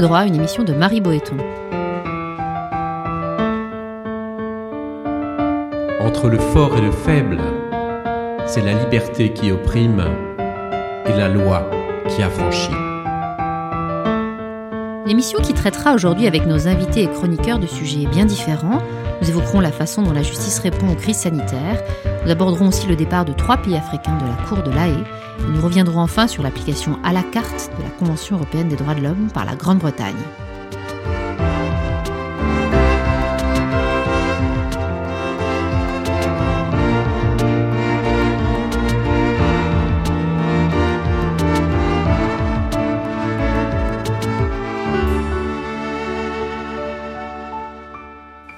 Droit, une émission de Marie Boéton. Entre le fort et le faible, c'est la liberté qui opprime et la loi qui affranchit. L'émission qui traitera aujourd'hui avec nos invités et chroniqueurs de sujets bien différents. Nous évoquerons la façon dont la justice répond aux crises sanitaires. Nous aborderons aussi le départ de trois pays africains de la Cour de l'AE. Nous reviendrons enfin sur l'application à la carte de la Convention européenne des droits de l'homme par la Grande-Bretagne.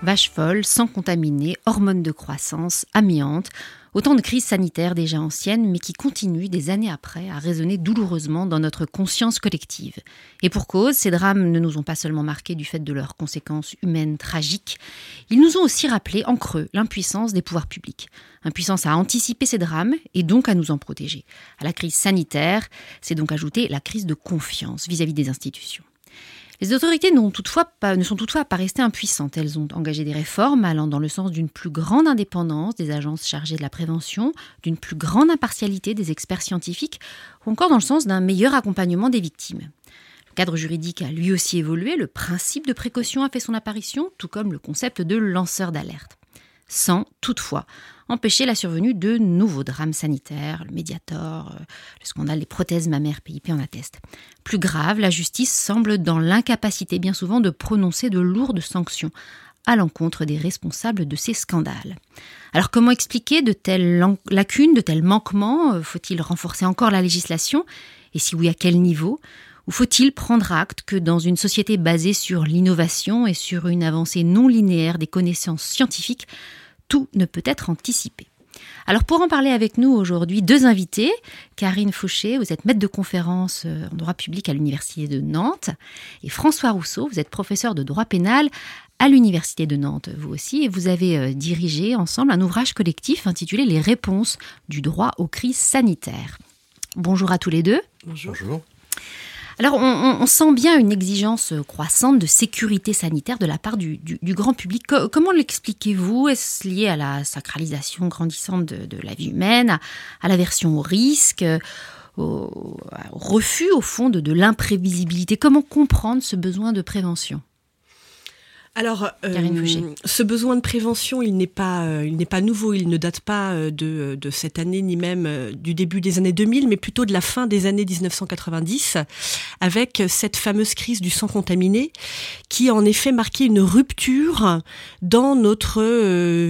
Vache folle, sans contaminer, hormones de croissance, amiante, autant de crises sanitaires déjà anciennes, mais qui continuent des années après à résonner douloureusement dans notre conscience collective. Et pour cause, ces drames ne nous ont pas seulement marqués du fait de leurs conséquences humaines tragiques, ils nous ont aussi rappelé en creux l'impuissance des pouvoirs publics. Impuissance à anticiper ces drames et donc à nous en protéger. À la crise sanitaire, c'est donc ajouter la crise de confiance vis à -vis des institutions. Les autorités ne sont toutefois pas restées impuissantes. Elles ont engagé des réformes allant dans le sens d'une plus grande indépendance des agences chargées de la prévention, d'une plus grande impartialité des experts scientifiques, ou encore dans le sens d'un meilleur accompagnement des victimes. Le cadre juridique a lui aussi évolué, le principe de précaution a fait son apparition, tout comme le concept de lanceur d'alerte. Sans, toutefois, empêcher la survenue de nouveaux drames sanitaires, le Mediator, euh, le scandale des prothèses mammaires PIP en atteste. Plus grave, la justice semble dans l'incapacité bien souvent de prononcer de lourdes sanctions à l'encontre des responsables de ces scandales. Alors comment expliquer de telles lacunes, de tels manquements? Euh, Faut-il renforcer encore la législation? Et si oui, à quel niveau? Ou faut-il prendre acte que dans une société basée sur l'innovation et sur une avancée non linéaire des connaissances scientifiques, tout ne peut être anticipé. Alors pour en parler avec nous aujourd'hui, deux invités. Karine Fauché, vous êtes maître de conférence euh, en droit public à l'Université de Nantes. Et François Rousseau, vous êtes professeur de droit pénal à l'Université de Nantes, vous aussi. Et vous avez euh, dirigé ensemble un ouvrage collectif intitulé Les réponses du droit aux crises sanitaires. Bonjour à tous les deux. Bonjour. Bonjour. Alors, on, sent bien une exigence croissante de sécurité sanitaire de la part du, grand public. comment l'expliquez-vous? Est-ce lié à la sacralisation grandissante de, la vie humaine, à, l'aversion au risque, au, refus, au fond, de l'imprévisibilité? Comment comprendre ce besoin de prévention? Alors, euh, ce besoin de prévention, il n'est pas, euh, il n'est pas nouveau. Il ne date pas euh, de, de cette année ni même du début des années 2000, mais plutôt de la fin des années 1990, avec cette fameuse crise du sang contaminé, qui en effet marquait une rupture dans notre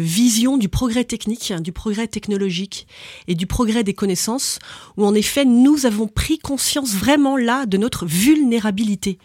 vision du progrès technique, du progrès technologique et du progrès des connaissances, où en effet nous avons pris conscience vraiment là de notre vulnérabilité.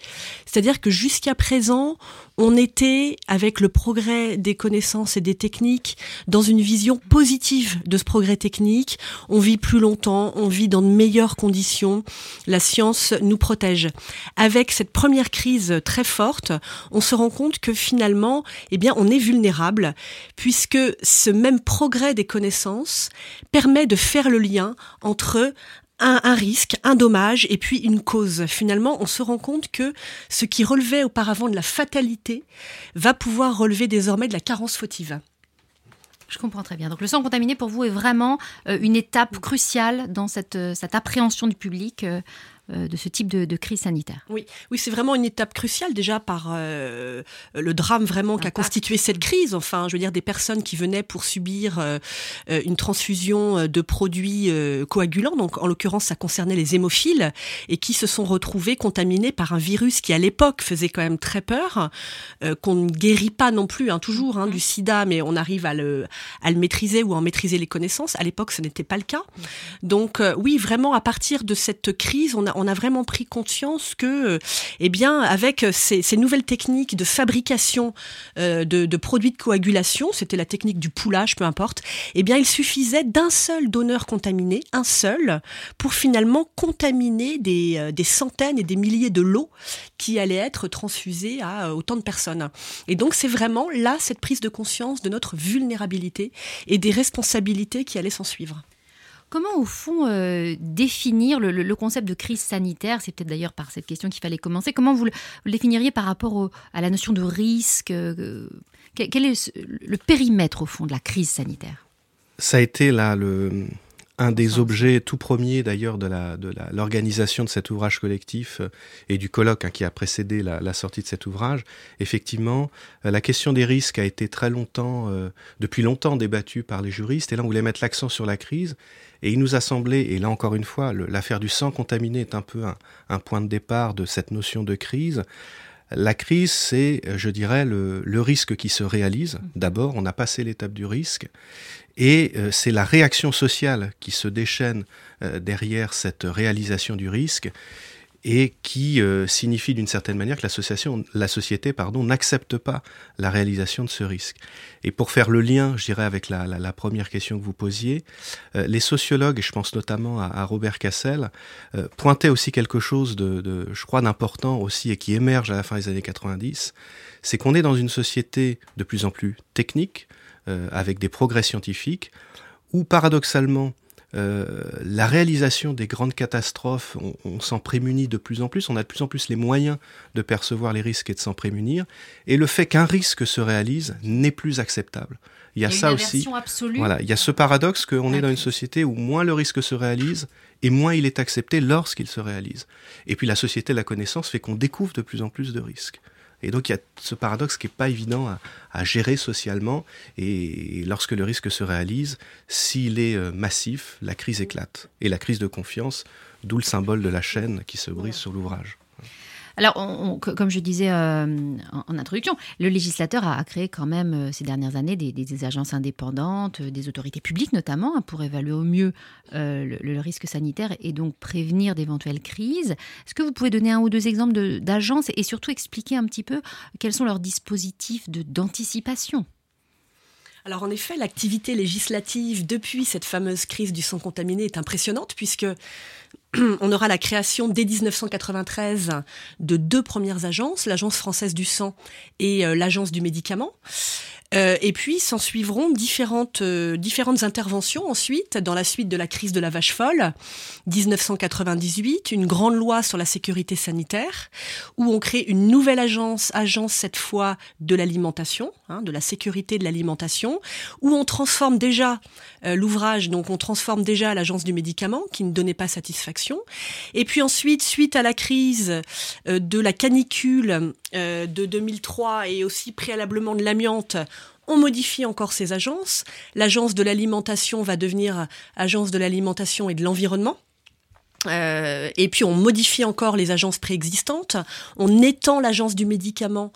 C'est-à-dire que jusqu'à présent, on était, avec le progrès des connaissances et des techniques, dans une vision positive de ce progrès technique. On vit plus longtemps, on vit dans de meilleures conditions, la science nous protège. Avec cette première crise très forte, on se rend compte que finalement, eh bien, on est vulnérable, puisque ce même progrès des connaissances permet de faire le lien entre un, risque, un dommage et puis une cause. Finalement, on se rend compte que ce qui relevait auparavant de la fatalité va pouvoir relever désormais de la carence fautive. Je comprends très bien. Donc le sang contaminé pour vous est vraiment euh, une étape cruciale dans cette, euh, appréhension du public euh, de ce type de, crise sanitaire. Oui, oui c'est vraiment une étape cruciale déjà par euh, le drame vraiment qu'a constitué cette crise. Enfin, je veux dire, des personnes qui venaient pour subir euh, une transfusion de produits coagulants, donc en l'occurrence ça concernait les hémophiles, et qui se sont retrouvés contaminés par un virus qui à l'époque faisait quand même très peur, qu'on ne guérit pas non plus, hein, toujours, hein, du sida, mais on arrive à le, à le maîtriser ou à en maîtriser les connaissances. À l'époque, ce n'était pas le cas. Donc oui, vraiment, à partir de cette crise, on a, on a vraiment pris conscience que, euh, eh bien, avec ces, nouvelles techniques de fabrication euh, de, produits de coagulation, c'était la technique du poulage, peu importe, eh bien, il suffisait d'un seul donneur contaminé, un seul, pour finalement contaminer des, euh, des centaines et des milliers de lots qui allaient être transfusés à autant de personnes. Et donc, c'est vraiment là cette prise de conscience de notre vulnérabilité et des responsabilités qui allaient s'en suivre. Comment, au fond, euh, définir le, concept de crise sanitaire? C'est peut-être d'ailleurs par cette question qu'il fallait commencer. Comment vous le, définiriez par rapport à la notion de risque euh, Quel est le périmètre, au fond, de la crise sanitaire? Ça a été là le, un des objets tout premiers d'ailleurs de l'organisation de, cet ouvrage collectif euh, et du colloque hein, qui a précédé la, sortie de cet ouvrage. Effectivement, la question des risques a été très longtemps, euh, depuis longtemps débattue par les juristes, et là on voulait mettre l'accent sur la crise. Et il nous a semblé, et là encore une fois, l'affaire du sang contaminé est un peu un, point de départ de cette notion de crise. La crise, c'est, je dirais, le, le, risque qui se réalise. D'abord, on a passé l'étape du risque. Et euh, c'est la réaction sociale qui se déchaîne euh, derrière cette réalisation du risque et qui euh, signifie d'une certaine manière que l'association, la société pardon, n'accepte pas la réalisation de ce risque. Et pour faire le lien, je dirais, avec la, première question que vous posiez, les sociologues, et je pense notamment à, Robert Cassel, pointaient aussi quelque chose de, je crois, d'important aussi et qui émerge à la fin des années 90, c'est qu'on est dans une société de plus en plus technique, euh, avec des progrès scientifiques, où paradoxalement, euh, la réalisation des grandes catastrophes, on, s'en prémunit de plus en plus, on a de plus en plus les moyens de percevoir les risques et de s'en prémunir, et le fait qu'un risque se réalise n'est plus acceptable. Il y a, ça aussi. Absolue. Voilà, il y a ce paradoxe qu'on est dans une société où moins le risque se réalise et moins il est accepté lorsqu'il se réalise. Et puis la société de la connaissance fait qu'on découvre de plus en plus de risques. Et donc il y a ce paradoxe qui n'est pas évident à, gérer socialement. Et, lorsque le risque se réalise, s'il est euh, massif, la crise éclate. Et la crise de confiance, d'où le symbole de la chaîne qui se brise sur l'ouvrage. Alors, comme je disais euh, en, introduction, le législateur a, créé quand même euh, ces dernières années des, agences indépendantes, euh, des autorités publiques notamment, hein, pour évaluer au mieux le, risque sanitaire et donc prévenir d'éventuelles crises. Est-ce que vous pouvez donner un ou deux exemples d'agences et surtout expliquer un petit peu quels sont leurs dispositifs d'anticipation? Alors en effet, l'activité législative depuis cette fameuse crise du sang contaminé est impressionnante puisque on aura la création dès 1993 de deux premières agences, l'Agence française du sang et euh, l'Agence du médicament. Euh, et puis s'en suivront différentes, euh, différentes interventions ensuite, dans la suite de la crise de la vache folle, 1998, une grande loi sur la sécurité sanitaire, où on crée une nouvelle agence, agence cette fois de l'alimentation, hein, de la sécurité de l'alimentation, où on transforme déjà l'ouvrage, donc on transforme déjà l'agence du médicament, qui ne donnait pas satisfaction. Et puis ensuite, suite à la crise de la canicule de 2003 et aussi préalablement de l'amiante, on modifie encore ces agences. L'agence de l'alimentation va devenir agence de l'alimentation et de l'environnement. Euh, et puis on modifie encore les agences préexistantes. On étend l'agence du médicament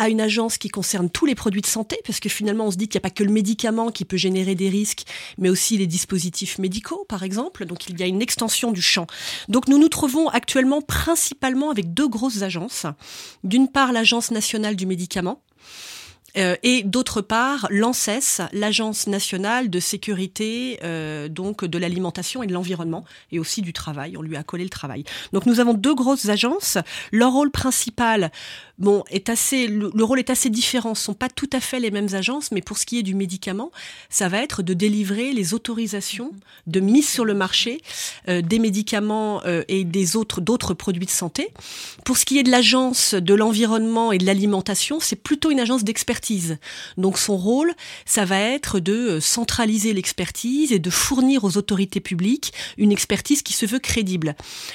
à une agence qui concerne tous les produits de santé, parce que finalement on se dit qu'il n'y a pas que le médicament qui peut générer des risques, mais aussi les dispositifs médicaux, par exemple. Donc il y a une extension du champ. Donc nous nous trouvons actuellement principalement avec deux grosses agences. D'une part l'Agence nationale du médicament, euh, et d'autre part, l'ANSES, l'Agence nationale de sécurité euh, donc de l'alimentation et de l'environnement, et aussi du travail. On lui a collé le travail. Donc nous avons deux grosses agences. Leur rôle principal, bon, est assez, le, rôle est assez différent. Ce sont pas tout à fait les mêmes agences, mais pour ce qui est du médicament, ça va être de délivrer les autorisations de mise sur le marché euh, des médicaments euh, et des autres d'autres produits de santé. Pour ce qui est de l'agence de l'environnement et de l'alimentation, c'est plutôt une agence d'expertise donc son rôle, ça va être de euh, centraliser l'expertise et de fournir aux autorités publiques une expertise qui se veut crédible.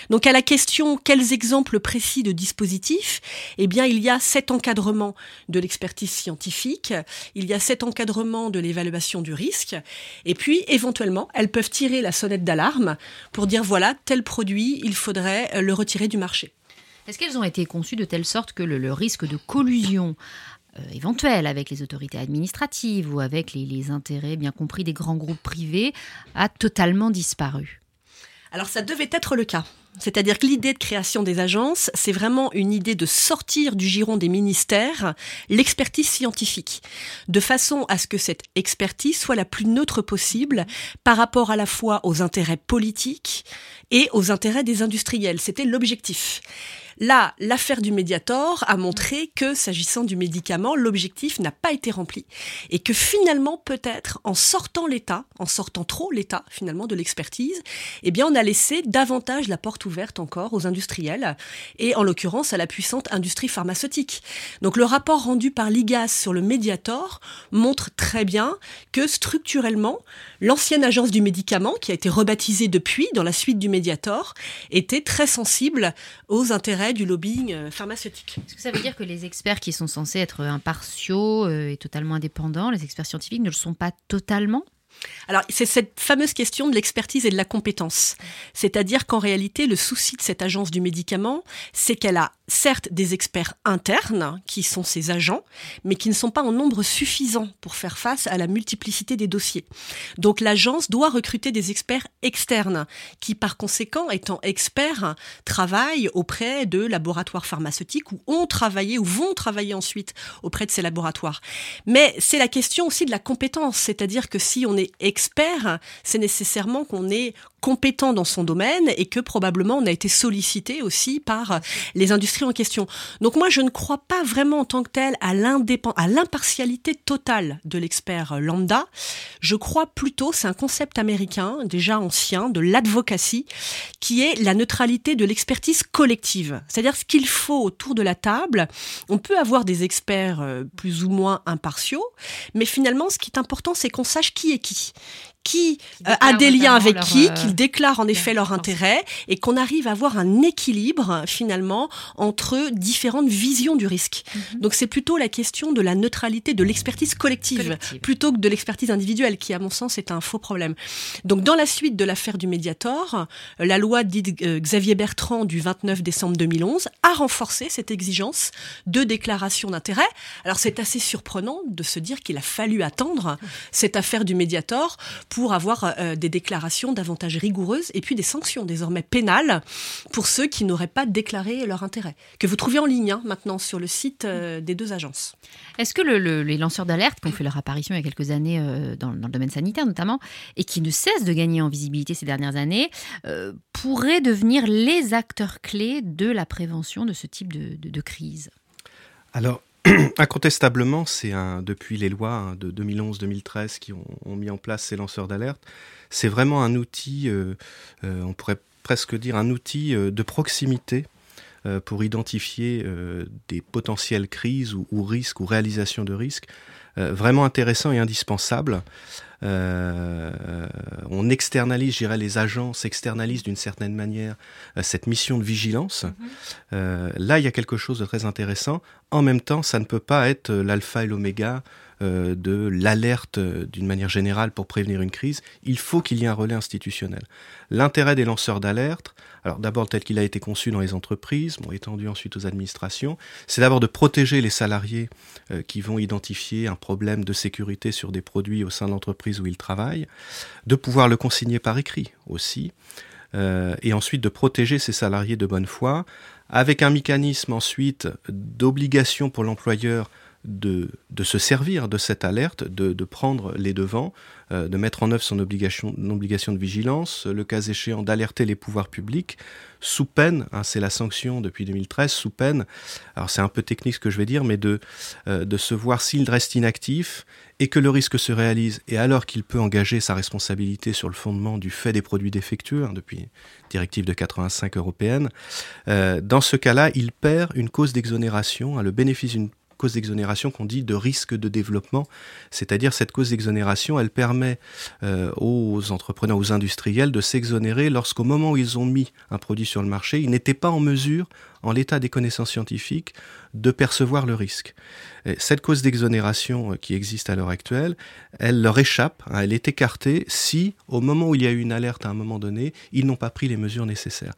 Donc à la question quels exemples précis de dispositifs, eh bien y a cet encadrement de l'expertise scientifique, il y a cet encadrement de l'évaluation du risque, et puis éventuellement elles peuvent tirer la sonnette d'alarme pour dire voilà tel produit il faudrait euh, le retirer du marché. Est-ce qu'elles ont été conçues de telle sorte que le risque de collusion euh, éventuelle avec les autorités administratives ou avec les, intérêts bien compris des grands groupes privés a totalement disparu? Alors ça devait être le cas. C'est-à-dire que l'idée de création des agences, c'est vraiment une idée de sortir du giron des ministères l'expertise scientifique, de façon à ce que cette expertise soit la plus neutre possible par rapport à la fois aux intérêts politiques et aux intérêts des industriels. C'était l'objectif. Là, l'affaire du Mediator a montré que, s'agissant du médicament, l'objectif n'a pas été rempli et que finalement, peut-être, en sortant l'État, en sortant trop l'État finalement de l'expertise, eh bien, on a laissé davantage la porte ouverte encore aux industriels et en l'occurrence à la puissante industrie pharmaceutique. Donc, le rapport rendu par l'IGAS sur le Mediator montre très bien que structurellement, l'ancienne agence du médicament, qui a été rebaptisée depuis dans la suite du Mediator, était très sensible aux intérêts du lobbying euh, pharmaceutique. Est-ce que ça veut dire que les experts qui sont censés être impartiaux euh, et totalement indépendants, les experts scientifiques, ne le sont pas totalement? Alors, c'est cette fameuse question de l'expertise et de la compétence. C'est-à-dire qu'en réalité, le souci de cette agence du médicament, c'est qu'elle a certes des experts internes, qui sont ses agents, mais qui ne sont pas en nombre suffisant pour faire face à la multiplicité des dossiers. Donc, l'agence doit recruter des experts externes, qui par conséquent, étant experts, travaillent auprès de laboratoires pharmaceutiques ou ont travaillé ou vont travailler ensuite auprès de ces laboratoires. Mais c'est la question aussi de la compétence, c'est-à-dire que si on est expert, c'est nécessairement qu'on est compétent dans son domaine et que probablement on a été sollicité aussi par les industries en question. Donc moi, je ne crois pas vraiment en tant que tel à l'impartialité totale de l'expert lambda. Je crois plutôt, c'est un concept américain, déjà ancien, de l'advocacy, qui est la neutralité de l'expertise collective. C'est-à-dire ce qu'il faut autour de la table. On peut avoir des experts euh, plus ou moins impartiaux, mais finalement, ce qui est important, c'est qu'on sache qui est qui qui euh, a des liens avec qui, euh, qu'ils déclarent en effet leur intérêt et qu'on arrive à avoir un équilibre finalement entre différentes visions du risque. Mhm. Donc c'est plutôt la question de la neutralité de l'expertise collective, plutôt que de l'expertise individuelle qui à mon sens est un faux problème. Donc dans la suite de l'affaire du Mediator, euh, la loi dite Xavier Bertrand du 29 décembre 2011 a renforcé cette exigence de déclaration d'intérêt. Alors c'est assez surprenant de se dire qu'il a fallu attendre cette affaire du Mediator pour avoir euh, des déclarations davantage rigoureuses et puis des sanctions désormais pénales pour ceux qui n'auraient pas déclaré leur intérêt, que vous trouvez en ligne hein, maintenant sur le site euh, des deux agences. Est-ce que les lanceurs d'alerte qui ont fait leur apparition il y a quelques années euh, dans, le domaine sanitaire notamment, et qui ne cessent de gagner en visibilité ces dernières années, pourraient devenir les acteurs clés de la prévention de ce type de, de crise? Alors, Incontestablement, c'est un, depuis les lois hein, de 2011-2013 qui ont, mis en place ces lanceurs d'alerte, c'est vraiment un outil, euh, euh, on pourrait presque dire un outil euh, de proximité pour identifier des potentielles crises ou, ou, risques ou réalisations de risques vraiment intéressant et indispensable. Euh, on externalise, je dirais, les agences externalisent d'une certaine manière euh, cette mission de vigilance. Mhm. Euh, là, il y a quelque chose de très intéressant. En même temps, ça ne peut pas être l'alpha et l'oméga de l'alerte d'une manière générale pour prévenir une crise. Il faut qu'il y ait un relais institutionnel. L'intérêt des lanceurs d'alerte, alors d'abord tel qu'il a été conçu dans les entreprises, bon, étendu ensuite aux administrations, c'est d'abord de protéger les salariés qui vont identifier un problème de sécurité sur des produits au sein de l'entreprise où ils travaillent, de pouvoir le consigner par écrit aussi, euh, et ensuite de protéger ces salariés de bonne foi, avec un mécanisme ensuite d'obligation pour l'employeur de, de, se servir de cette alerte, de, de prendre les devants, euh, de mettre en œuvre son obligation, de vigilance, le cas échéant d'alerter les pouvoirs publics, sous peine, hein, c'est la sanction depuis 2013, sous peine, alors c'est un peu technique ce que je vais dire, mais de, euh, de se voir s'il reste inactif et que le risque se réalise, et alors qu'il peut engager sa responsabilité sur le fondement du fait des produits défectueux, hein, depuis directive de 85 européenne, euh, dans ce cas-là, il perd une cause d'exonération, hein, le bénéfice d'une cause d'exonération qu'on dit de risque de développement, c'est-à-dire cette cause d'exonération, elle permet euh, aux entrepreneurs, aux industriels de s'exonérer lorsqu'au moment où ils ont mis un produit sur le marché, ils n'étaient pas en mesure en l'état des connaissances scientifiques, de percevoir le risque. cette cause d'exonération euh, qui existe à l'heure actuelle, elle leur échappe, hein, elle est écartée si, au moment où il y a eu une alerte à un moment donné, ils n'ont pas pris les mesures nécessaires.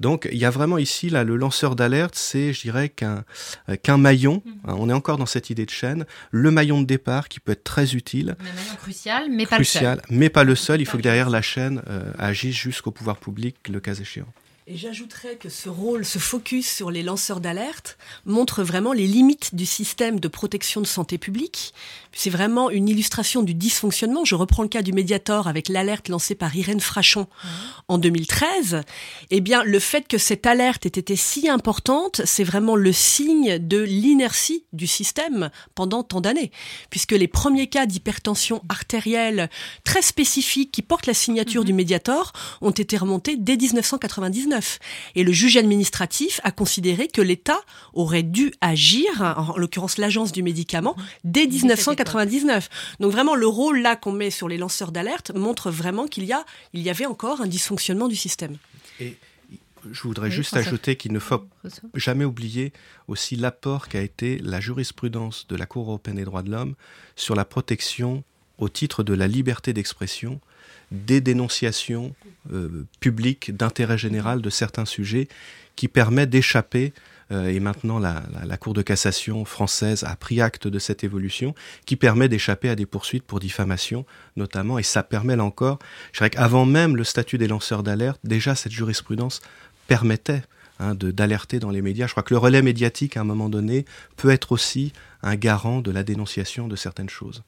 Donc il y a vraiment ici, là, le lanceur d'alerte, c'est, je dirais, qu'un euh, maillon, mhm. hein, on est encore dans cette idée de chaîne, le maillon de départ qui peut être très utile. Un maillon crucial, mais pas le seul. mais pas le seul, il faut que derrière la chaîne euh, agisse jusqu'au pouvoir public, le cas échéant. Et j'ajouterais que ce rôle, ce focus sur les lanceurs d'alerte montre vraiment les limites du système de protection de santé publique. C'est vraiment une illustration du dysfonctionnement. Je reprends le cas du Mediator avec l'alerte lancée par Irène Frachon en 2013. Eh bien, le fait que cette alerte ait été si importante, c'est vraiment le signe de l'inertie du système pendant tant d'années. Puisque les premiers cas d'hypertension artérielle très spécifiques qui portent la signature mhm. du Mediator ont été remontés dès 1999. Et le juge administratif a considéré que l'État aurait dû agir, en l'occurrence l'agence du médicament, dès 1999. Donc vraiment, le rôle là qu'on met sur les lanceurs d'alerte montre vraiment qu'il y, a, il y avait encore un dysfonctionnement du système. Et je voudrais juste ajouter qu'il ne faut jamais oublier aussi l'apport qu'a été la jurisprudence de la Cour européenne des droits de l'homme sur la protection au titre de la liberté d'expression des dénonciations euh, publiques d'intérêt général de certains sujets qui permettent d'échapper euh, et maintenant la, Cour de cassation française a pris acte de cette évolution, qui permet d'échapper à des poursuites pour diffamation notamment, et ça permet là encore, je dirais qu'avant même le statut des lanceurs d'alerte, déjà cette jurisprudence permettait hein, d'alerter dans les médias. Je crois que le relais médiatique à un moment donné peut être aussi un garant de la dénonciation de certaines choses.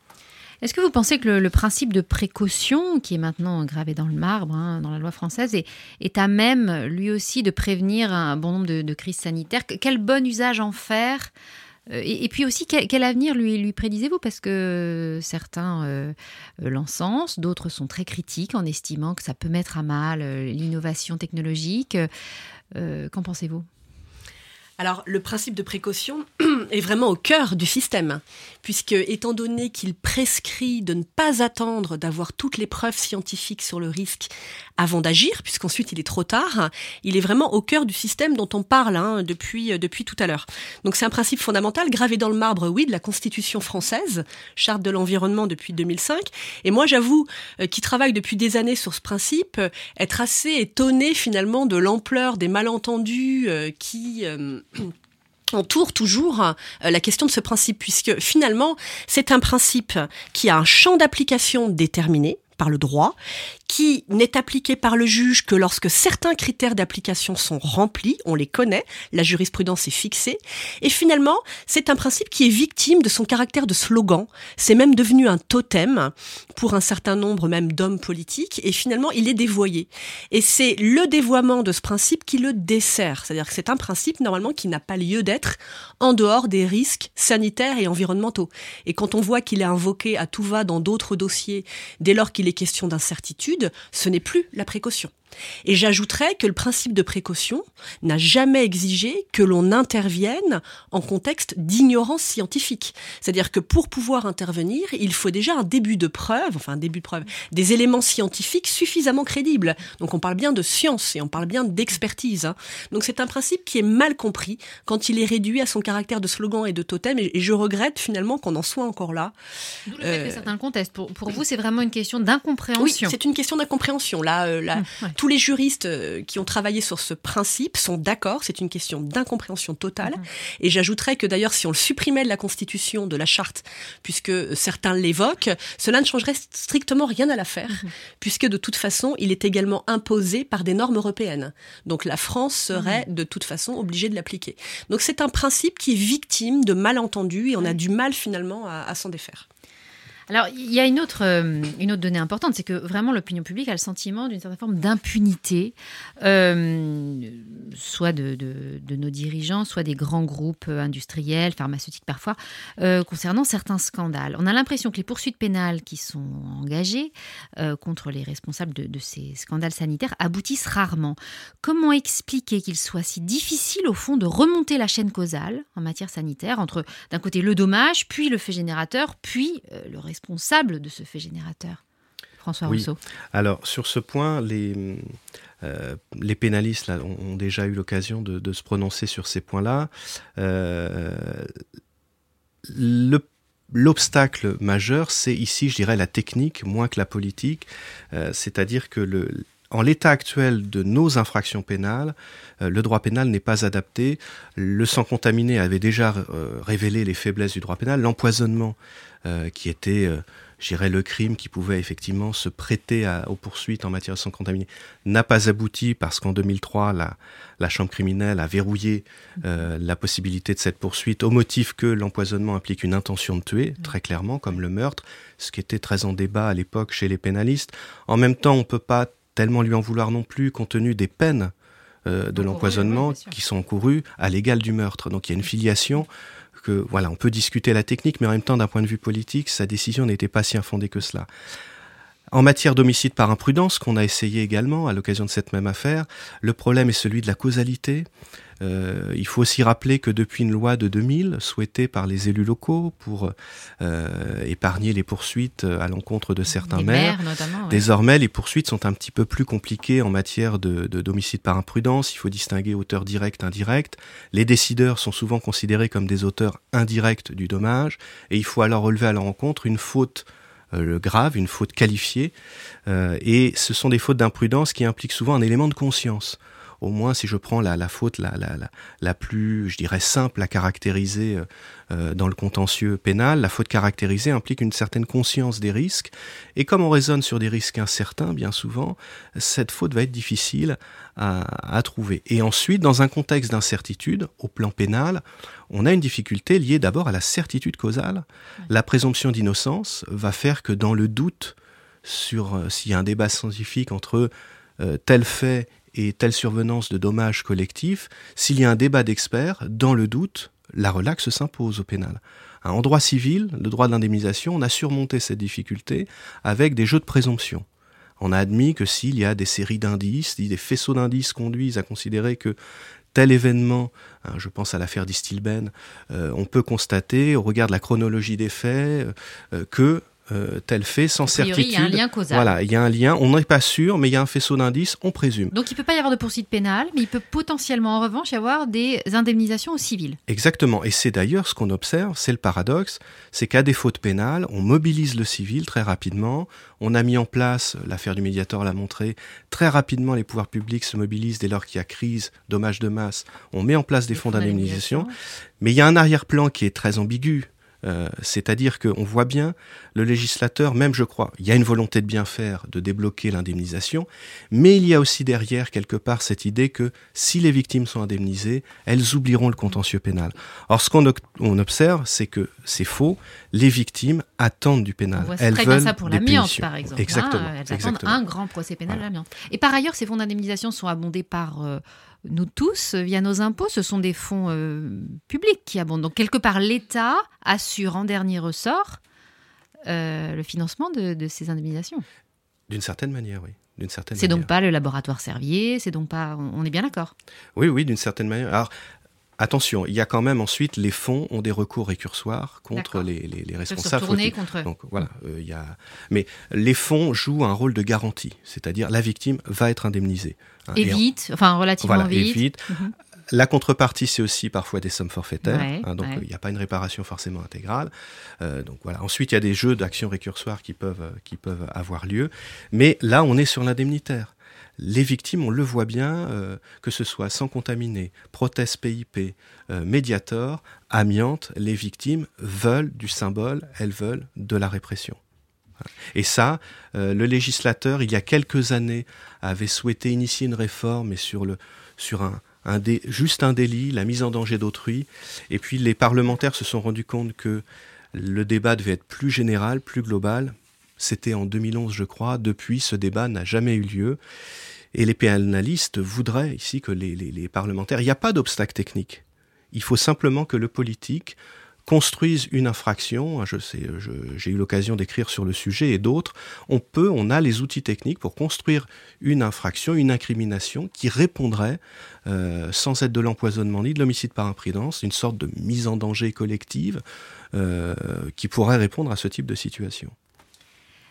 Est-ce que vous pensez que le, principe de précaution, qui est maintenant gravé dans le marbre, hein, dans la loi française, est, à même, lui aussi, de prévenir un bon nombre de, crises sanitaires? Quel bon usage en faire? Euh, et, puis aussi, quel, avenir lui, prédisez-vous? Parce que certains euh, l'encensent, d'autres sont très critiques en estimant que ça peut mettre à mal euh, l'innovation technologique. Qu'en pensez-vous? Alors, le principe de précaution est vraiment au cœur du système, puisque, étant donné qu'il prescrit de ne pas attendre d'avoir toutes les preuves scientifiques sur le risque avant d'agir, puisqu'ensuite il est trop tard, il est vraiment au cœur du système dont on parle hein, depuis, euh, depuis tout à l'heure. Donc, c'est un principe fondamental, gravé dans le marbre, oui, de la Constitution française, charte de l'environnement depuis 2005. Et moi, j'avoue, euh, qui travaille depuis des années sur ce principe, euh, être assez étonné finalement de l'ampleur des malentendus qui entoure toujours euh, la question de ce principe, puisque finalement, c'est un principe qui a un champ d'application déterminé par le droit, qui n'est appliqué par le juge que lorsque certains critères d'application sont remplis, on les connaît, la jurisprudence est fixée, et finalement, c'est un principe qui est victime de son caractère de slogan, c'est même devenu un totem pour un certain nombre même d'hommes politiques, et finalement, il est dévoyé. Et c'est le dévoiement de ce principe qui le dessert, c'est-à-dire que c'est un principe normalement qui n'a pas lieu d'être en dehors des risques sanitaires et environnementaux. Et quand on voit qu'il est invoqué à tout va dans d'autres dossiers, dès lors qu'il est question d'incertitude, ce n'est plus la précaution. Et j'ajouterais que le principe de précaution n'a jamais exigé que l'on intervienne en contexte d'ignorance scientifique. C'est-à-dire que pour pouvoir intervenir, il faut déjà un début de preuve, enfin un début de preuve, des éléments scientifiques suffisamment crédibles. Donc on parle bien de science et on parle bien d'expertise. Hein. Donc c'est un principe qui est mal compris quand il est réduit à son caractère de slogan et de totem. Et, je regrette finalement qu'on en soit encore là. D'où le fait que certains contestent. Pour, pour vous, c'est vraiment une question d'incompréhension. Oui, c'est une question d'incompréhension. Là, euh, là hum, tous les juristes euh, qui ont travaillé sur ce principe sont d'accord, c'est une question d'incompréhension totale. Mhm. Et j'ajouterais que d'ailleurs, si on le supprimait de la Constitution, de la charte, puisque certains l'évoquent, cela ne changerait strictement rien à l'affaire, mhm. puisque de toute façon, il est également imposé par des normes européennes. Donc la France serait mhm. de toute façon obligée de l'appliquer. Donc c'est un principe qui est victime de malentendus et on a du mal finalement à s'en défaire. Alors, il y a une autre, euh, une autre donnée importante, c'est que vraiment l'opinion publique a le sentiment d'une certaine forme d'impunité, euh, soit de, de, nos dirigeants, soit des grands groupes industriels, pharmaceutiques parfois, euh, concernant certains scandales. On a l'impression que les poursuites pénales qui sont engagées contre les responsables de, de, ces scandales sanitaires aboutissent rarement. Comment expliquer qu'il soit si difficile, au fond, de remonter la chaîne causale en matière sanitaire entre, d'un côté, le dommage, puis le fait générateur, puis le responsable responsable de ce fait générateur François Rousseau. Alors, sur ce point, les, euh, les pénalistes là, ont, déjà eu l'occasion de, se prononcer sur ces points-là. Euh, l'obstacle majeur, c'est ici, je dirais, la technique moins que la politique. Euh, c'est-à-dire que le, en l'état actuel de nos infractions pénales, le droit pénal n'est pas adapté. Le sang contaminé avait déjà révélé les faiblesses du droit pénal. L'empoisonnement euh, qui était, euh, j'irais le crime qui pouvait effectivement se prêter aux poursuites en matière de sang contaminé n'a pas abouti parce qu'en 2003, la, la Chambre criminelle a verrouillé euh, la possibilité de cette poursuite au motif que l'empoisonnement implique une intention de tuer, très clairement, comme le meurtre, ce qui était très en débat à l'époque chez les pénalistes. En même temps, on ne peut pas tellement lui en vouloir non plus compte tenu des peines euh, de l'empoisonnement qui sont encourues à l'égal du meurtre. Donc il y a une filiation que, voilà, on peut discuter la technique, mais en même temps, d'un point de vue politique, sa décision n'était pas si infondée que cela. En matière d'homicide par imprudence, qu'on a essayé également à l'occasion de cette même affaire, le problème est celui de la causalité. Euh, il faut aussi rappeler que depuis une loi de 2000, souhaitée par les élus locaux pour euh, épargner les poursuites à l'encontre de certains maires, désormais les poursuites sont un petit peu plus compliquées en matière de, d'homicide par imprudence. Il faut distinguer auteur direct, indirect. Les décideurs sont souvent considérés comme des auteurs indirects du dommage, et il faut alors relever à leur encontre une faute euh, grave, une faute qualifiée, euh, et ce sont des fautes d'imprudence qui impliquent souvent un élément de conscience au moins si je prends la, la faute la, la, la, plus, je dirais, simple à caractériser euh, euh, dans le contentieux pénal, la faute caractérisée implique une certaine conscience des risques, et comme on raisonne sur des risques incertains, bien souvent, cette faute va être difficile à, à trouver. Et ensuite, dans un contexte d'incertitude, au plan pénal, on a une difficulté liée d'abord à la certitude causale. La présomption d'innocence va faire que dans le doute sur euh, s'il y a un débat scientifique entre tel fait et telle survenance de dommages collectifs, s'il y a un débat d'experts, dans le doute, la relaxe s'impose au pénal. En droit civil, le droit de l'indemnisation, on a surmonté cette difficulté avec des jeux de présomption. On a admis que s'il y a des séries d'indices, des faisceaux d'indices conduisent à considérer que tel événement, hein, je pense à l'affaire d'Istilben, euh, on peut constater, au regard de la chronologie des faits, euh, que euh, tel fait sans certitude. Il y a un lien causal. Voilà, il y a un lien, on n'est pas sûr, mais il y a un faisceau d'indices, on présume. Donc il ne peut pas y avoir de poursuite pénale, mais il peut potentiellement en revanche y avoir des indemnisations au civil. Exactement, et c'est d'ailleurs ce qu'on observe, c'est le paradoxe, c'est qu'à des fautes pénales, on mobilise le civil très rapidement, on a mis en place, l'affaire du médiateur l'a montré, très rapidement les pouvoirs publics se mobilisent dès lors qu'il y a crise, dommage de masse, on met en place des fonds d'indemnisation, mais il y a un arrière-plan qui est très ambigu, euh, c'est-à-dire qu'on voit bien le législateur, même je crois, il y a une volonté de bien faire, de débloquer l'indemnisation, mais il y a aussi derrière quelque part cette idée que si les victimes sont indemnisées, elles oublieront le contentieux pénal. Or, ce qu'on observe, c'est que c'est faux. Les victimes attendent du pénal. elles veulent bien ça pour l'amiante, par exemple. Exactement. Hein, elles attendent un grand procès pénal l'amiante. Et par ailleurs, ces fonds d'indemnisation sont abondés par euh, nous tous, via nos impôts, ce sont des fonds euh, publics qui abondent. Donc quelque part, l'État assure en dernier ressort euh, le financement de, ces indemnisations. D'une certaine manière, oui. D'une certaine c'est donc pas le laboratoire Servier, c'est donc pas. On est bien d'accord. Oui, oui, d'une certaine manière. Alors, Attention, il y a quand même ensuite les fonds ont des recours récursoires contre les, les, les responsables. Se contre eux. Donc voilà, euh, il y a. Mais les fonds jouent un rôle de garantie, c'est-à-dire la victime va être indemnisée. Hein, et, vite, enfin relativement voilà, vite. Et vite. Mhm. La contrepartie, c'est aussi parfois des sommes forfaitaires, hein, donc il n'y a pas une réparation forcément intégrale. Euh, donc voilà. Ensuite, il y a des jeux d'actions récursoires qui peuvent qui peuvent avoir lieu, mais là, on est sur l'indemnitaire les victimes, on le voit bien, euh, que ce soit sans contaminer, prothèse PIP, euh, Mediator, amiante, les victimes veulent du symbole, elles veulent de la répression. Et ça, euh, le législateur, il y a quelques années, avait souhaité initier une réforme et sur, le, sur un, un juste un délit, la mise en danger d'autrui. Et puis les parlementaires se sont rendus compte que le débat devait être plus général, plus global. C'était en 2011, je crois. Depuis, ce débat n'a jamais eu lieu. Et les pénalistes voudraient ici que les, parlementaires, il n'y a pas d'obstacle technique. Il faut simplement que le politique construise une infraction. J'ai eu l'occasion d'écrire sur le sujet et d'autres. On peut, on a les outils techniques pour construire une infraction, une incrimination qui répondrait, euh, sans être de l'empoisonnement ni de l'homicide par imprudence, une sorte de mise en danger collective euh, qui pourrait répondre à ce type de situation.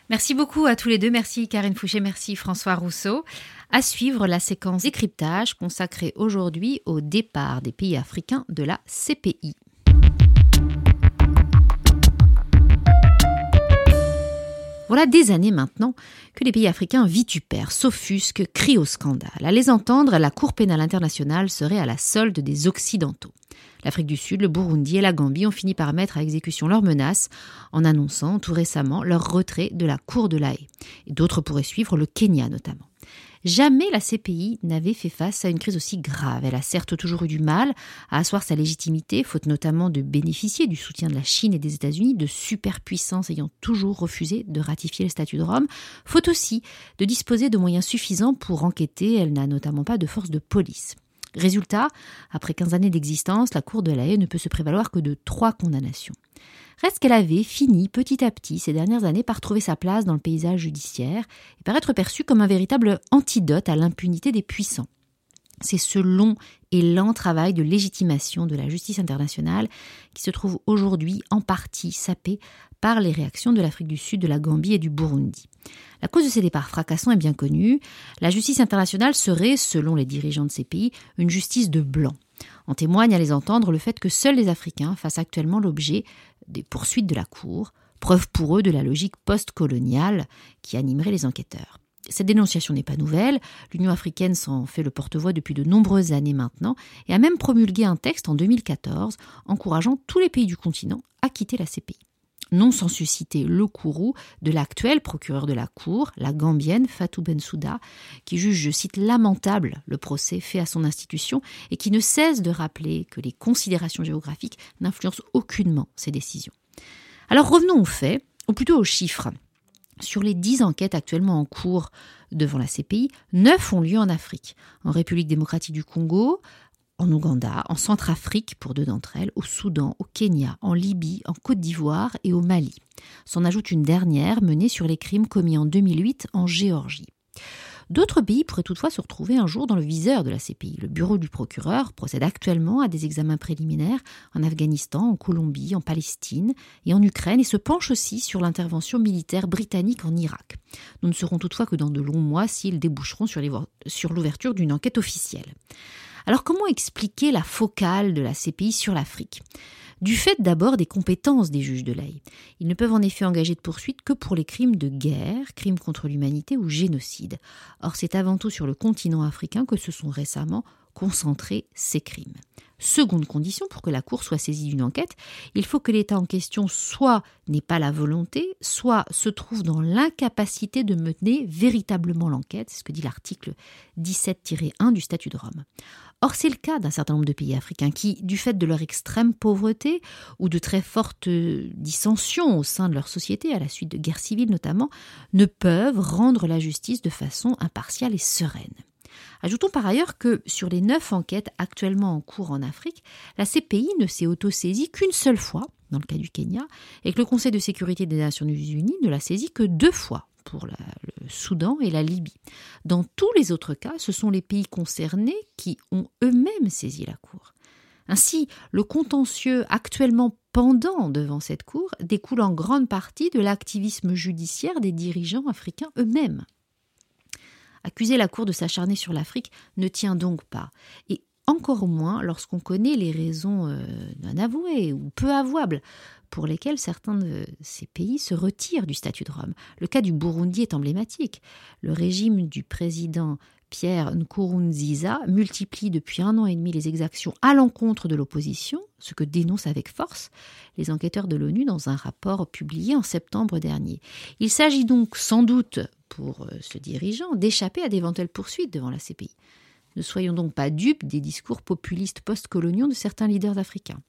Merci beaucoup à tous les deux. Merci Karine Fouché, merci François Rousseau. À suivre la séquence décryptage consacrée aujourd'hui au départ des pays africains de la CPI. Voilà des années maintenant que les pays africains vitupèrent, s'offusquent, crient au scandale. À les entendre, la Cour pénale internationale serait à la solde des Occidentaux. L'Afrique du Sud, le Burundi et la Gambie ont fini par mettre à exécution leurs menaces en annonçant tout récemment leur retrait de la Cour de la d'autres pourraient suivre, le Kenya notamment. Jamais la CPI n'avait fait face à une crise aussi grave. Elle a certes toujours eu du mal à asseoir sa légitimité, faute notamment de bénéficier du soutien de la Chine et des États-Unis, de superpuissances ayant toujours refusé de ratifier le statut de Rome, faute aussi de disposer de moyens suffisants pour enquêter. Elle n'a notamment pas de force de police. Résultat, après 15 années d'existence, la Cour de la Haye ne peut se prévaloir que de trois condamnations. Reste qu'elle avait fini petit à petit ces dernières années par trouver sa place dans le paysage judiciaire et par être perçue comme un véritable antidote à l'impunité des puissants. C'est ce long et lent travail de légitimation de la justice internationale qui se trouve aujourd'hui en partie sapé par les réactions de l'Afrique du Sud, de la Gambie et du Burundi. La cause de ces départs fracassants est bien connue. La justice internationale serait, selon les dirigeants de ces pays, une justice de blanc. En témoigne à les entendre le fait que seuls les Africains fassent actuellement l'objet des poursuites de la Cour, preuve pour eux de la logique post-coloniale qui animerait les enquêteurs. Cette dénonciation n'est pas nouvelle, l'Union africaine s'en fait le porte-voix depuis de nombreuses années maintenant et a même promulgué un texte en 2014 encourageant tous les pays du continent à quitter la CPI non sans susciter le courroux de l'actuel procureur de la Cour, la gambienne Fatou Bensouda, qui juge, je cite, lamentable le procès fait à son institution et qui ne cesse de rappeler que les considérations géographiques n'influencent aucunement ses décisions. Alors revenons aux faits, ou plutôt aux chiffres. Sur les dix enquêtes actuellement en cours devant la CPI, neuf ont lieu en Afrique, en République démocratique du Congo, en Ouganda, en Centrafrique pour deux d'entre elles, au Soudan, au Kenya, en Libye, en Côte d'Ivoire et au Mali. S'en ajoute une dernière menée sur les crimes commis en 2008 en Géorgie. D'autres pays pourraient toutefois se retrouver un jour dans le viseur de la CPI. Le bureau du procureur procède actuellement à des examens préliminaires en Afghanistan, en Colombie, en Palestine et en Ukraine et se penche aussi sur l'intervention militaire britannique en Irak. Nous ne serons toutefois que dans de longs mois s'ils déboucheront sur l'ouverture d'une enquête officielle. Alors comment expliquer la focale de la CPI sur l'Afrique? Du fait d'abord des compétences des juges de l'AI. Ils ne peuvent en effet engager de poursuite que pour les crimes de guerre, crimes contre l'humanité ou génocide. Or, c'est avant tout sur le continent africain que se sont récemment concentrés ces crimes. Seconde condition, pour que la Cour soit saisie d'une enquête, il faut que l'État en question soit n'ait pas la volonté, soit se trouve dans l'incapacité de mener véritablement l'enquête, c'est ce que dit l'article 17-1 du statut de Rome. Or, c'est le cas d'un certain nombre de pays africains qui, du fait de leur extrême pauvreté ou de très fortes dissensions au sein de leur société, à la suite de guerres civiles notamment, ne peuvent rendre la justice de façon impartiale et sereine. Ajoutons par ailleurs que sur les neuf enquêtes actuellement en cours en Afrique, la CPI ne s'est autosaisie qu'une seule fois, dans le cas du Kenya, et que le Conseil de sécurité des Nations Unies ne l'a saisie que deux fois pour le Soudan et la Libye. Dans tous les autres cas, ce sont les pays concernés qui ont eux-mêmes saisi la Cour. Ainsi, le contentieux actuellement pendant devant cette Cour découle en grande partie de l'activisme judiciaire des dirigeants africains eux-mêmes. Accuser la Cour de s'acharner sur l'Afrique ne tient donc pas, et encore moins lorsqu'on connaît les raisons euh, non avouées ou peu avouables pour lesquels certains de ces pays se retirent du statut de Rome. Le cas du Burundi est emblématique. Le régime du président Pierre Nkurunziza multiplie depuis un an et demi les exactions à l'encontre de l'opposition, ce que dénoncent avec force les enquêteurs de l'ONU dans un rapport publié en septembre dernier. Il s'agit donc sans doute pour euh, ce dirigeant d'échapper à d'éventuelles poursuites devant la CPI. Ne soyons donc pas dupes des discours populistes post-coloniaux de certains leaders africains.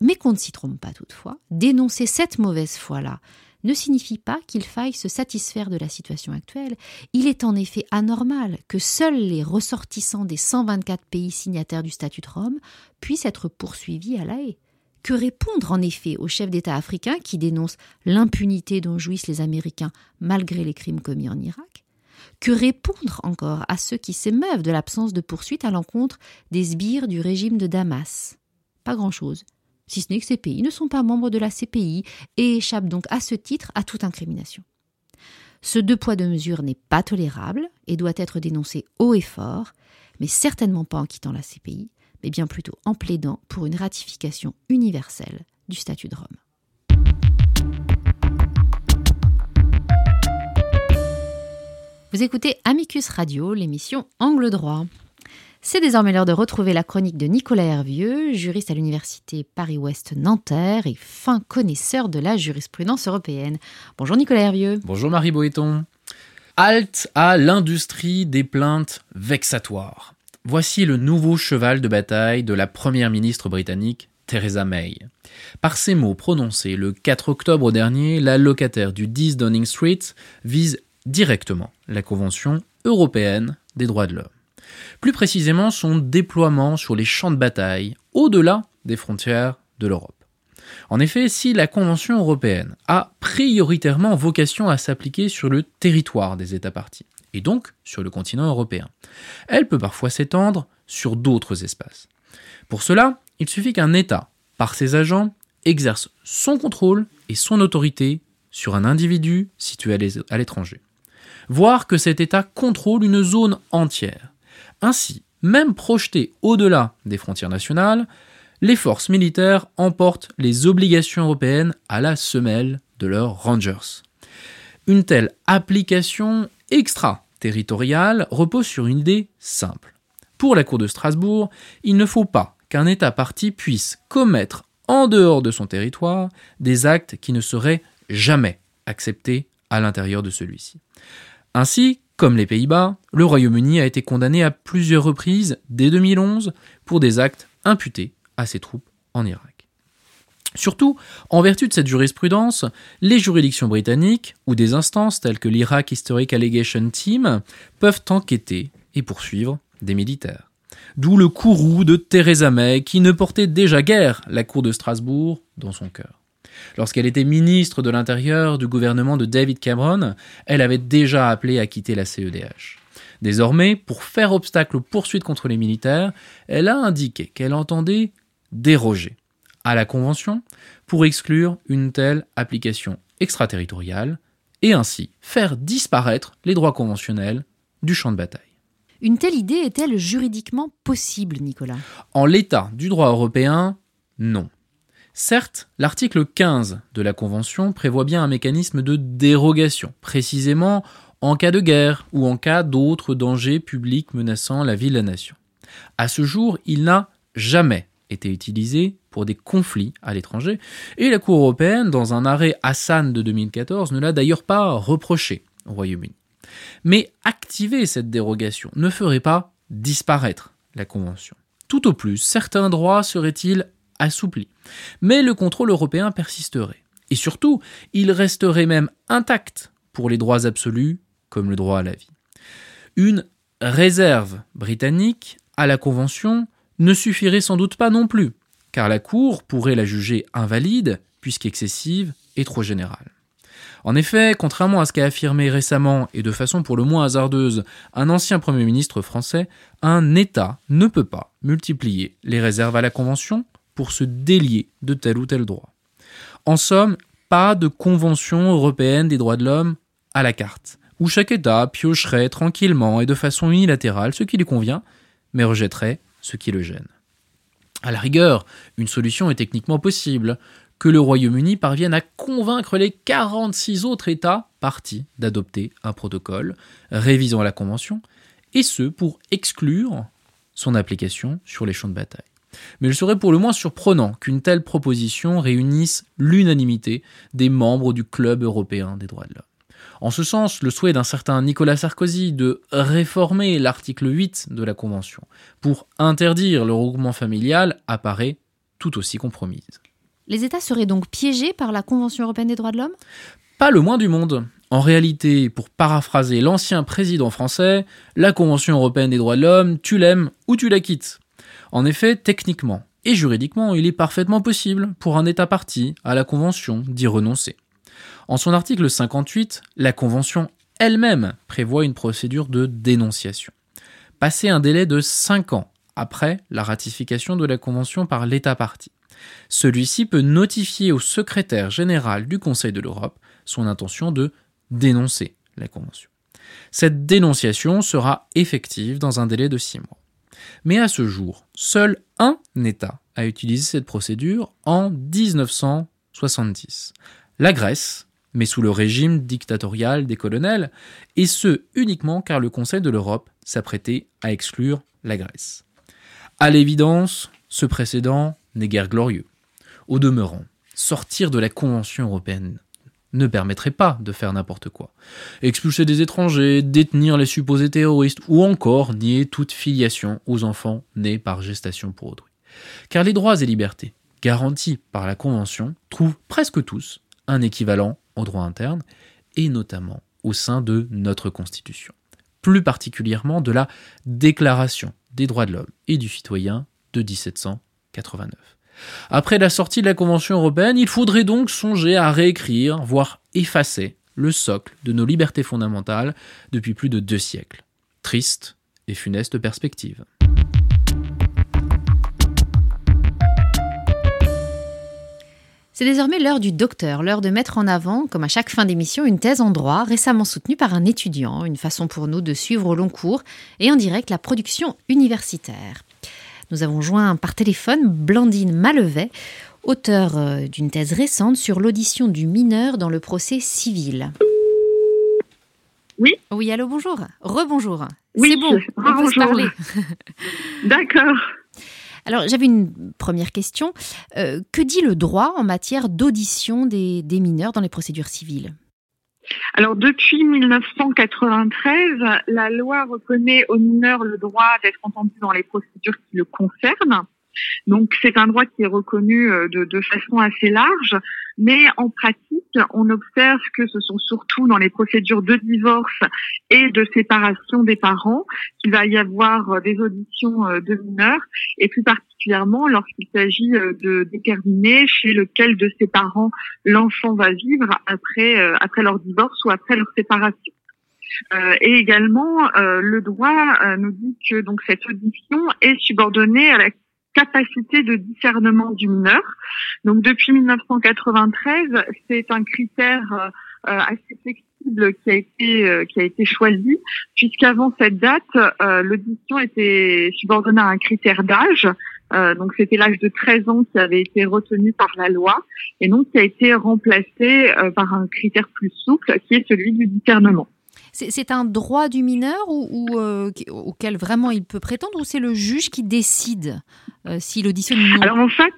Mais qu'on ne s'y trompe pas toutefois, dénoncer cette mauvaise foi-là ne signifie pas qu'il faille se satisfaire de la situation actuelle. Il est en effet anormal que seuls les ressortissants des 124 pays signataires du statut de Rome puissent être poursuivis à la haie. Que répondre en effet aux chefs d'État africains qui dénoncent l'impunité dont jouissent les Américains malgré les crimes commis en Irak? Que répondre encore à ceux qui s'émeuvent de l'absence de poursuite à l'encontre des sbires du régime de Damas? Pas grand-chose si ce n'est que ces pays ne sont pas membres de la CPI et échappent donc à ce titre à toute incrimination. Ce deux poids deux mesures n'est pas tolérable et doit être dénoncé haut et fort, mais certainement pas en quittant la CPI, mais bien plutôt en plaidant pour une ratification universelle du statut de Rome. Vous écoutez Amicus Radio, l'émission Angle droit. C'est désormais l'heure de retrouver la chronique de Nicolas Hervieux, juriste à l'université Paris-Ouest Nanterre et fin connaisseur de la jurisprudence européenne. Bonjour Nicolas Hervieux. Bonjour Marie Boéton. Halte à l'industrie des plaintes vexatoires. Voici le nouveau cheval de bataille de la première ministre britannique Theresa May. Par ces mots prononcés le 4 octobre dernier, la locataire du 10 Downing Street vise directement la Convention européenne des droits de l'homme. Plus précisément son déploiement sur les champs de bataille au-delà des frontières de l'Europe. En effet, si la Convention européenne a prioritairement vocation à s'appliquer sur le territoire des États partis, et donc sur le continent européen, elle peut parfois s'étendre sur d'autres espaces. Pour cela, il suffit qu'un État, par ses agents, exerce son contrôle et son autorité sur un individu situé à l'étranger voire que cet État contrôle une zone entière. Ainsi, même projeté au-delà des frontières nationales, les forces militaires emportent les obligations européennes à la semelle de leurs rangers. Une telle application extra-territoriale repose sur une idée simple. Pour la Cour de Strasbourg, il ne faut pas qu'un État parti puisse commettre en dehors de son territoire des actes qui ne seraient jamais acceptés à l'intérieur de celui-ci. Ainsi, comme les Pays-Bas, le Royaume-Uni a été condamné à plusieurs reprises dès 2011 pour des actes imputés à ses troupes en Irak. Surtout, en vertu de cette jurisprudence, les juridictions britanniques ou des instances telles que l'Iraq Historic Allegation Team peuvent enquêter et poursuivre des militaires. D'où le courroux de Theresa May qui ne portait déjà guère la cour de Strasbourg dans son cœur. Lorsqu'elle était ministre de l'Intérieur du gouvernement de David Cameron, elle avait déjà appelé à quitter la CEDH. Désormais, pour faire obstacle aux poursuites contre les militaires, elle a indiqué qu'elle entendait déroger à la Convention pour exclure une telle application extraterritoriale et ainsi faire disparaître les droits conventionnels du champ de bataille. Une telle idée est-elle juridiquement possible, Nicolas? En l'état du droit européen, non. Certes, l'article 15 de la Convention prévoit bien un mécanisme de dérogation, précisément en cas de guerre ou en cas d'autres dangers publics menaçant la vie de la nation. À ce jour, il n'a jamais été utilisé pour des conflits à l'étranger, et la Cour européenne, dans un arrêt Hassan de 2014, ne l'a d'ailleurs pas reproché au Royaume-Uni. Mais activer cette dérogation ne ferait pas disparaître la Convention. Tout au plus, certains droits seraient-ils assoupli. Mais le contrôle européen persisterait. Et surtout, il resterait même intact pour les droits absolus, comme le droit à la vie. Une réserve britannique à la Convention ne suffirait sans doute pas non plus, car la Cour pourrait la juger invalide, puisqu'excessive et trop générale. En effet, contrairement à ce qu'a affirmé récemment et de façon pour le moins hasardeuse un ancien Premier ministre français, un État ne peut pas multiplier les réserves à la Convention pour se délier de tel ou tel droit. En somme, pas de convention européenne des droits de l'homme à la carte, où chaque État piocherait tranquillement et de façon unilatérale ce qui lui convient, mais rejetterait ce qui le gêne. À la rigueur, une solution est techniquement possible, que le Royaume-Uni parvienne à convaincre les 46 autres États partis d'adopter un protocole révisant la Convention, et ce pour exclure son application sur les champs de bataille. Mais il serait pour le moins surprenant qu'une telle proposition réunisse l'unanimité des membres du Club européen des droits de l'homme. En ce sens, le souhait d'un certain Nicolas Sarkozy de réformer l'article 8 de la Convention pour interdire le regroupement familial apparaît tout aussi compromise. Les États seraient donc piégés par la Convention européenne des droits de l'homme? Pas le moins du monde. En réalité, pour paraphraser l'ancien président français, la Convention européenne des droits de l'homme, tu l'aimes ou tu la quittes. En effet, techniquement et juridiquement, il est parfaitement possible pour un État parti à la Convention d'y renoncer. En son article 58, la Convention elle-même prévoit une procédure de dénonciation. Passé un délai de 5 ans après la ratification de la Convention par l'État parti, celui-ci peut notifier au secrétaire général du Conseil de l'Europe son intention de dénoncer la Convention. Cette dénonciation sera effective dans un délai de 6 mois. Mais à ce jour, seul un État a utilisé cette procédure en 1970. La Grèce, mais sous le régime dictatorial des colonels, et ce uniquement car le Conseil de l'Europe s'apprêtait à exclure la Grèce. À l'évidence, ce précédent n'est guère glorieux. Au demeurant, sortir de la Convention européenne ne permettrait pas de faire n'importe quoi. Expulser des étrangers, détenir les supposés terroristes, ou encore nier toute filiation aux enfants nés par gestation pour autrui. Car les droits et libertés garantis par la Convention trouvent presque tous un équivalent au droit interne, et notamment au sein de notre Constitution, plus particulièrement de la Déclaration des droits de l'homme et du citoyen de 1789. Après la sortie de la Convention européenne, il faudrait donc songer à réécrire, voire effacer, le socle de nos libertés fondamentales depuis plus de deux siècles. Triste et funeste perspective. C'est désormais l'heure du docteur, l'heure de mettre en avant, comme à chaque fin d'émission, une thèse en droit récemment soutenue par un étudiant, une façon pour nous de suivre au long cours et en direct la production universitaire. Nous avons joint par téléphone Blandine Malevet, auteure euh, d'une thèse récente sur l'audition du mineur dans le procès civil. Oui. Oui, allô, bonjour. Rebonjour. Oui, c'est bon, on peut se parler. D'accord. Alors, j'avais une première question. Euh, que dit le droit en matière d'audition des, mineurs dans les procédures civiles? Alors depuis 1993, la loi reconnaît aux mineurs le droit d'être entendus dans les procédures qui le concernent. Donc c'est un droit qui est reconnu euh, de, façon assez large, mais en pratique, on observe que ce sont surtout dans les procédures de divorce et de séparation des parents qu'il va y avoir euh, des auditions euh, de mineurs, et plus particulièrement lorsqu'il s'agit de déterminer chez lequel de ses parents l'enfant va vivre après, après leur divorce ou après leur séparation. Et également, le droit nous dit que donc cette audition est subordonnée à la capacité de discernement du mineur. Donc depuis 1993, c'est un critère euh, euh, assez flexible qui a été euh, qui a été choisi, puisqu'avant cette date, l'audition était subordonnée à un critère d'âge. donc c'était l'âge de 13 ans qui avait été retenu par la loi et donc qui a été remplacé par un critère plus souple qui est celui du discernement. C'est un droit du mineur ou, euh, auquel vraiment il peut prétendre ou c'est le juge qui décide euh, s'il auditionne ou non Alors en fait,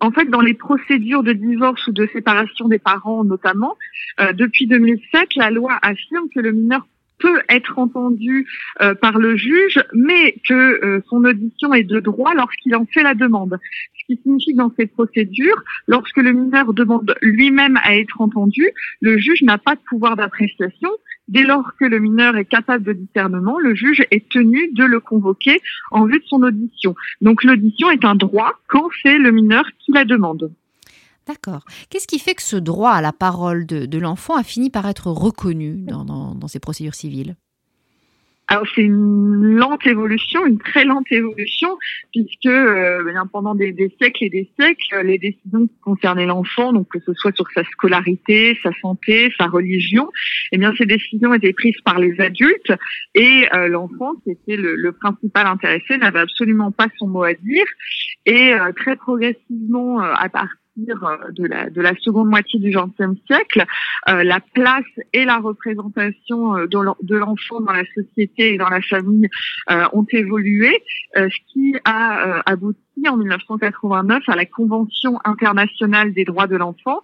en fait, dans les procédures de divorce ou de séparation des parents notamment, euh, depuis 2007, la loi affirme que le mineur peut être entendu euh, par le juge, mais que euh, son audition est de droit lorsqu'il en fait la demande. Ce qui signifie que dans cette procédure, lorsque le mineur demande lui-même à être entendu, le juge n'a pas de pouvoir d'appréciation. Dès lors que le mineur est capable de discernement, le juge est tenu de le convoquer en vue de son audition. Donc l'audition est un droit quand c'est le mineur qui la demande. D'accord. Qu'est-ce qui fait que ce droit à la parole de, l'enfant a fini par être reconnu dans, ces procédures civiles? Alors c'est une lente évolution, une très lente évolution, puisque euh, pendant des, siècles et des siècles, les décisions qui concernaient l'enfant, donc que ce soit sur sa scolarité, sa santé, sa religion, eh bien ces décisions étaient prises par les adultes et euh, l'enfant, qui était le, principal intéressé, n'avait absolument pas son mot à dire. Et euh, très progressivement, à partir euh, de la, de la seconde moitié du XXe siècle, euh, la place et la représentation euh, de l'enfant dans la société et dans la famille ont évolué, ce qui a abouti en 1989 à la Convention internationale des droits de l'enfant,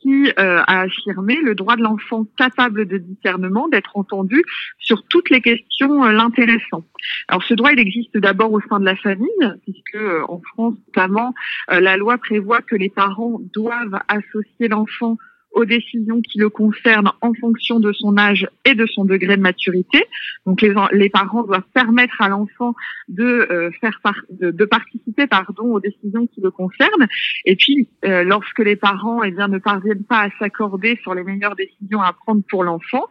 qui euh, a affirmé le droit de l'enfant capable de discernement d'être entendu sur toutes les questions euh, l'intéressant. Alors ce droit, il existe d'abord au sein de la famille, puisque euh, en France notamment, la loi prévoit que les parents doivent associer l'enfant aux décisions qui le concernent en fonction de son âge et de son degré de maturité. Donc les, les parents doivent permettre à l'enfant de euh, faire de, participer pardon aux décisions qui le concernent. Et puis euh, lorsque les parents eh bien ne parviennent pas à s'accorder sur les meilleures décisions à prendre pour l'enfant,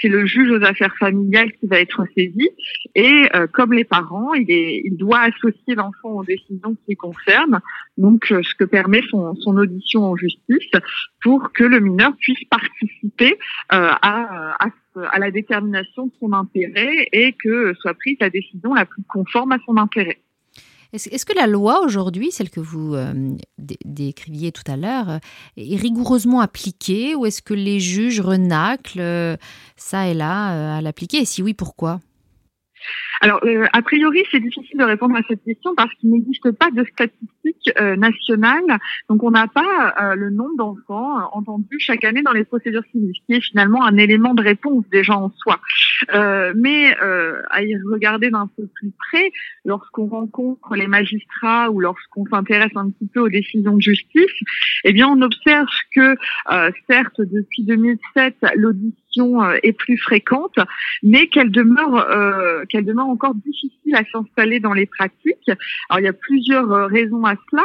c'est le juge aux affaires familiales qui va être saisi. Et euh, comme les parents, il, est, il doit associer l'enfant aux décisions qui le concernent. Donc ce que permet son, son audition en justice pour que le mineur puisse participer euh, à, à, la détermination de son intérêt et que soit prise la décision la plus conforme à son intérêt. Est-ce que la loi aujourd'hui, celle que vous euh, décriviez tout à l'heure, est rigoureusement appliquée ou est-ce que les juges renaclent ça et là à l'appliquer? Et si oui, pourquoi? Alors, euh, a priori, c'est difficile de répondre à cette question parce qu'il n'existe pas de statistiques euh, nationales. Donc, on n'a pas euh, le nombre d'enfants entendus chaque année dans les procédures civiles, ce qui est finalement un élément de réponse déjà en soi. mais à y regarder d'un peu plus près, lorsqu'on rencontre les magistrats ou lorsqu'on s'intéresse un petit peu aux décisions de justice, eh bien, on observe que, certes, depuis 2007, l'audition est plus fréquente, mais qu'elle demeure, qu'elle demeure encore difficile à s'installer dans les pratiques. Alors il y a plusieurs euh, raisons à cela.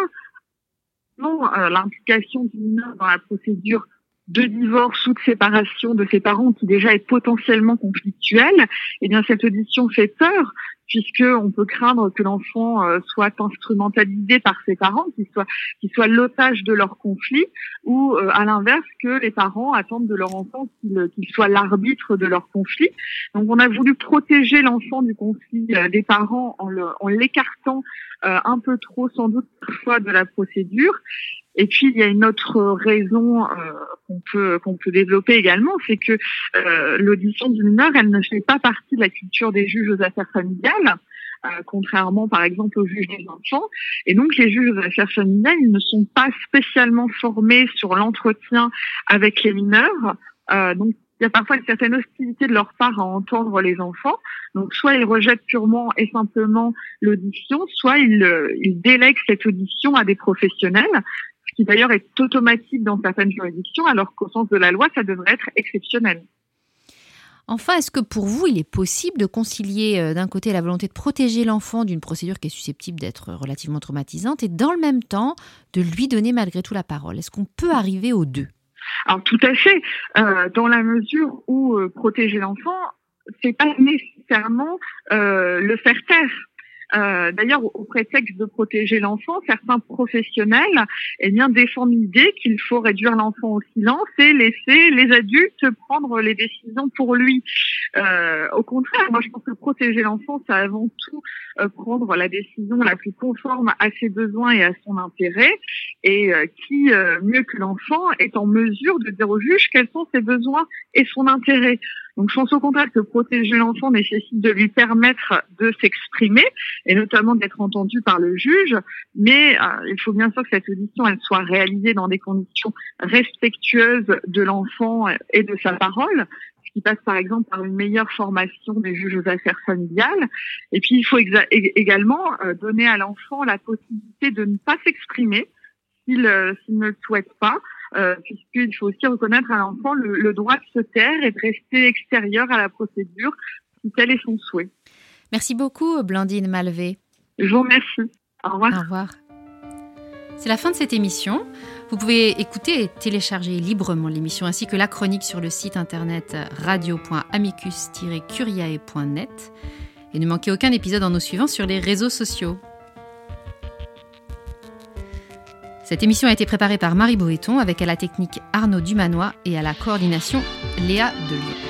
Non, euh, l'implication du mineur dans la procédure de divorce ou de séparation de ses parents qui déjà est potentiellement conflictuelle, eh bien cette audition fait peur puisque on peut craindre que l'enfant euh, soit instrumentalisé par ses parents, qu'il soit qu'il soit l'otage de leur conflit, ou euh, à l'inverse que les parents attendent de leur enfant qu'il soit l'arbitre de leur conflit. Donc on a voulu protéger l'enfant du conflit euh, des parents en l'écartant un peu trop sans doute parfois de la procédure et puis il y a une autre raison qu'on peut qu'on peut développer également, c'est que euh, l'audition du mineur, elle ne fait pas partie de la culture des juges aux affaires familiales. Euh, contrairement par exemple aux juges des enfants. Et donc les juges aux affaires familiales, ils ne sont pas spécialement formés sur l'entretien avec les mineurs. donc il y a parfois une certaine hostilité de leur part à entendre les enfants. Donc soit ils rejettent purement et simplement l'audition, soit ils, ils délèguent cette audition à des professionnels qui d'ailleurs est automatique dans certaines juridictions, alors qu'au sens de la loi, ça devrait être exceptionnel. Enfin, est-ce que pour vous, il est possible de concilier euh, d'un côté la volonté de protéger l'enfant d'une procédure qui est susceptible d'être relativement traumatisante et dans le même temps de lui donner malgré tout la parole? Est-ce qu'on peut arriver aux deux? Alors tout à fait, euh, dans la mesure où euh, protéger l'enfant, c'est pas nécessairement le faire taire. Euh, d'ailleurs, au, prétexte de protéger l'enfant, certains professionnels eh bien, défendent l'idée qu'il faut réduire l'enfant au silence et laisser les adultes prendre les décisions pour lui. Euh, au contraire, moi je pense que protéger l'enfant, c'est avant tout euh, prendre la décision la plus conforme à ses besoins et à son intérêt, et qui, mieux que l'enfant, est en mesure de dire au juge quels sont ses besoins et son intérêt. Donc je pense au contraire que protéger l'enfant nécessite de lui permettre de s'exprimer et notamment d'être entendu par le juge, mais euh, il faut bien sûr que cette audition elle soit réalisée dans des conditions respectueuses de l'enfant et de sa parole ce qui passe par exemple par une meilleure formation des juges aux affaires familiales. Et puis il faut également euh, donner à l'enfant la possibilité de ne pas s'exprimer s'il euh, ne le souhaite pas, euh, puisqu'il faut aussi reconnaître à l'enfant le, droit de se taire et de rester extérieur à la procédure, si tel est son souhait. Merci beaucoup, Blandine Malvé. Je vous remercie. Au revoir. Au revoir. C'est la fin de cette émission. Vous pouvez écouter et télécharger librement l'émission ainsi que la chronique sur le site internet radio.amicus-curiae.net. Et ne manquez aucun épisode en nous suivant sur les réseaux sociaux. Cette émission a été préparée par Marie Boéton avec à la technique Arnaud Dumanois et à la coordination Léa Delio.